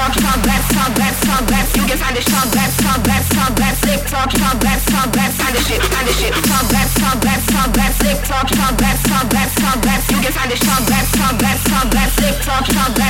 talk, talk, let's talk, let's talk, let's. You can find this talk, talk, talk. Slick talk, talk, talk. Find shit, find shit. Talk, talk, talk. Slick talk, talk, talk, talk. You can find this talk, talk, talk. Slick talk, talk.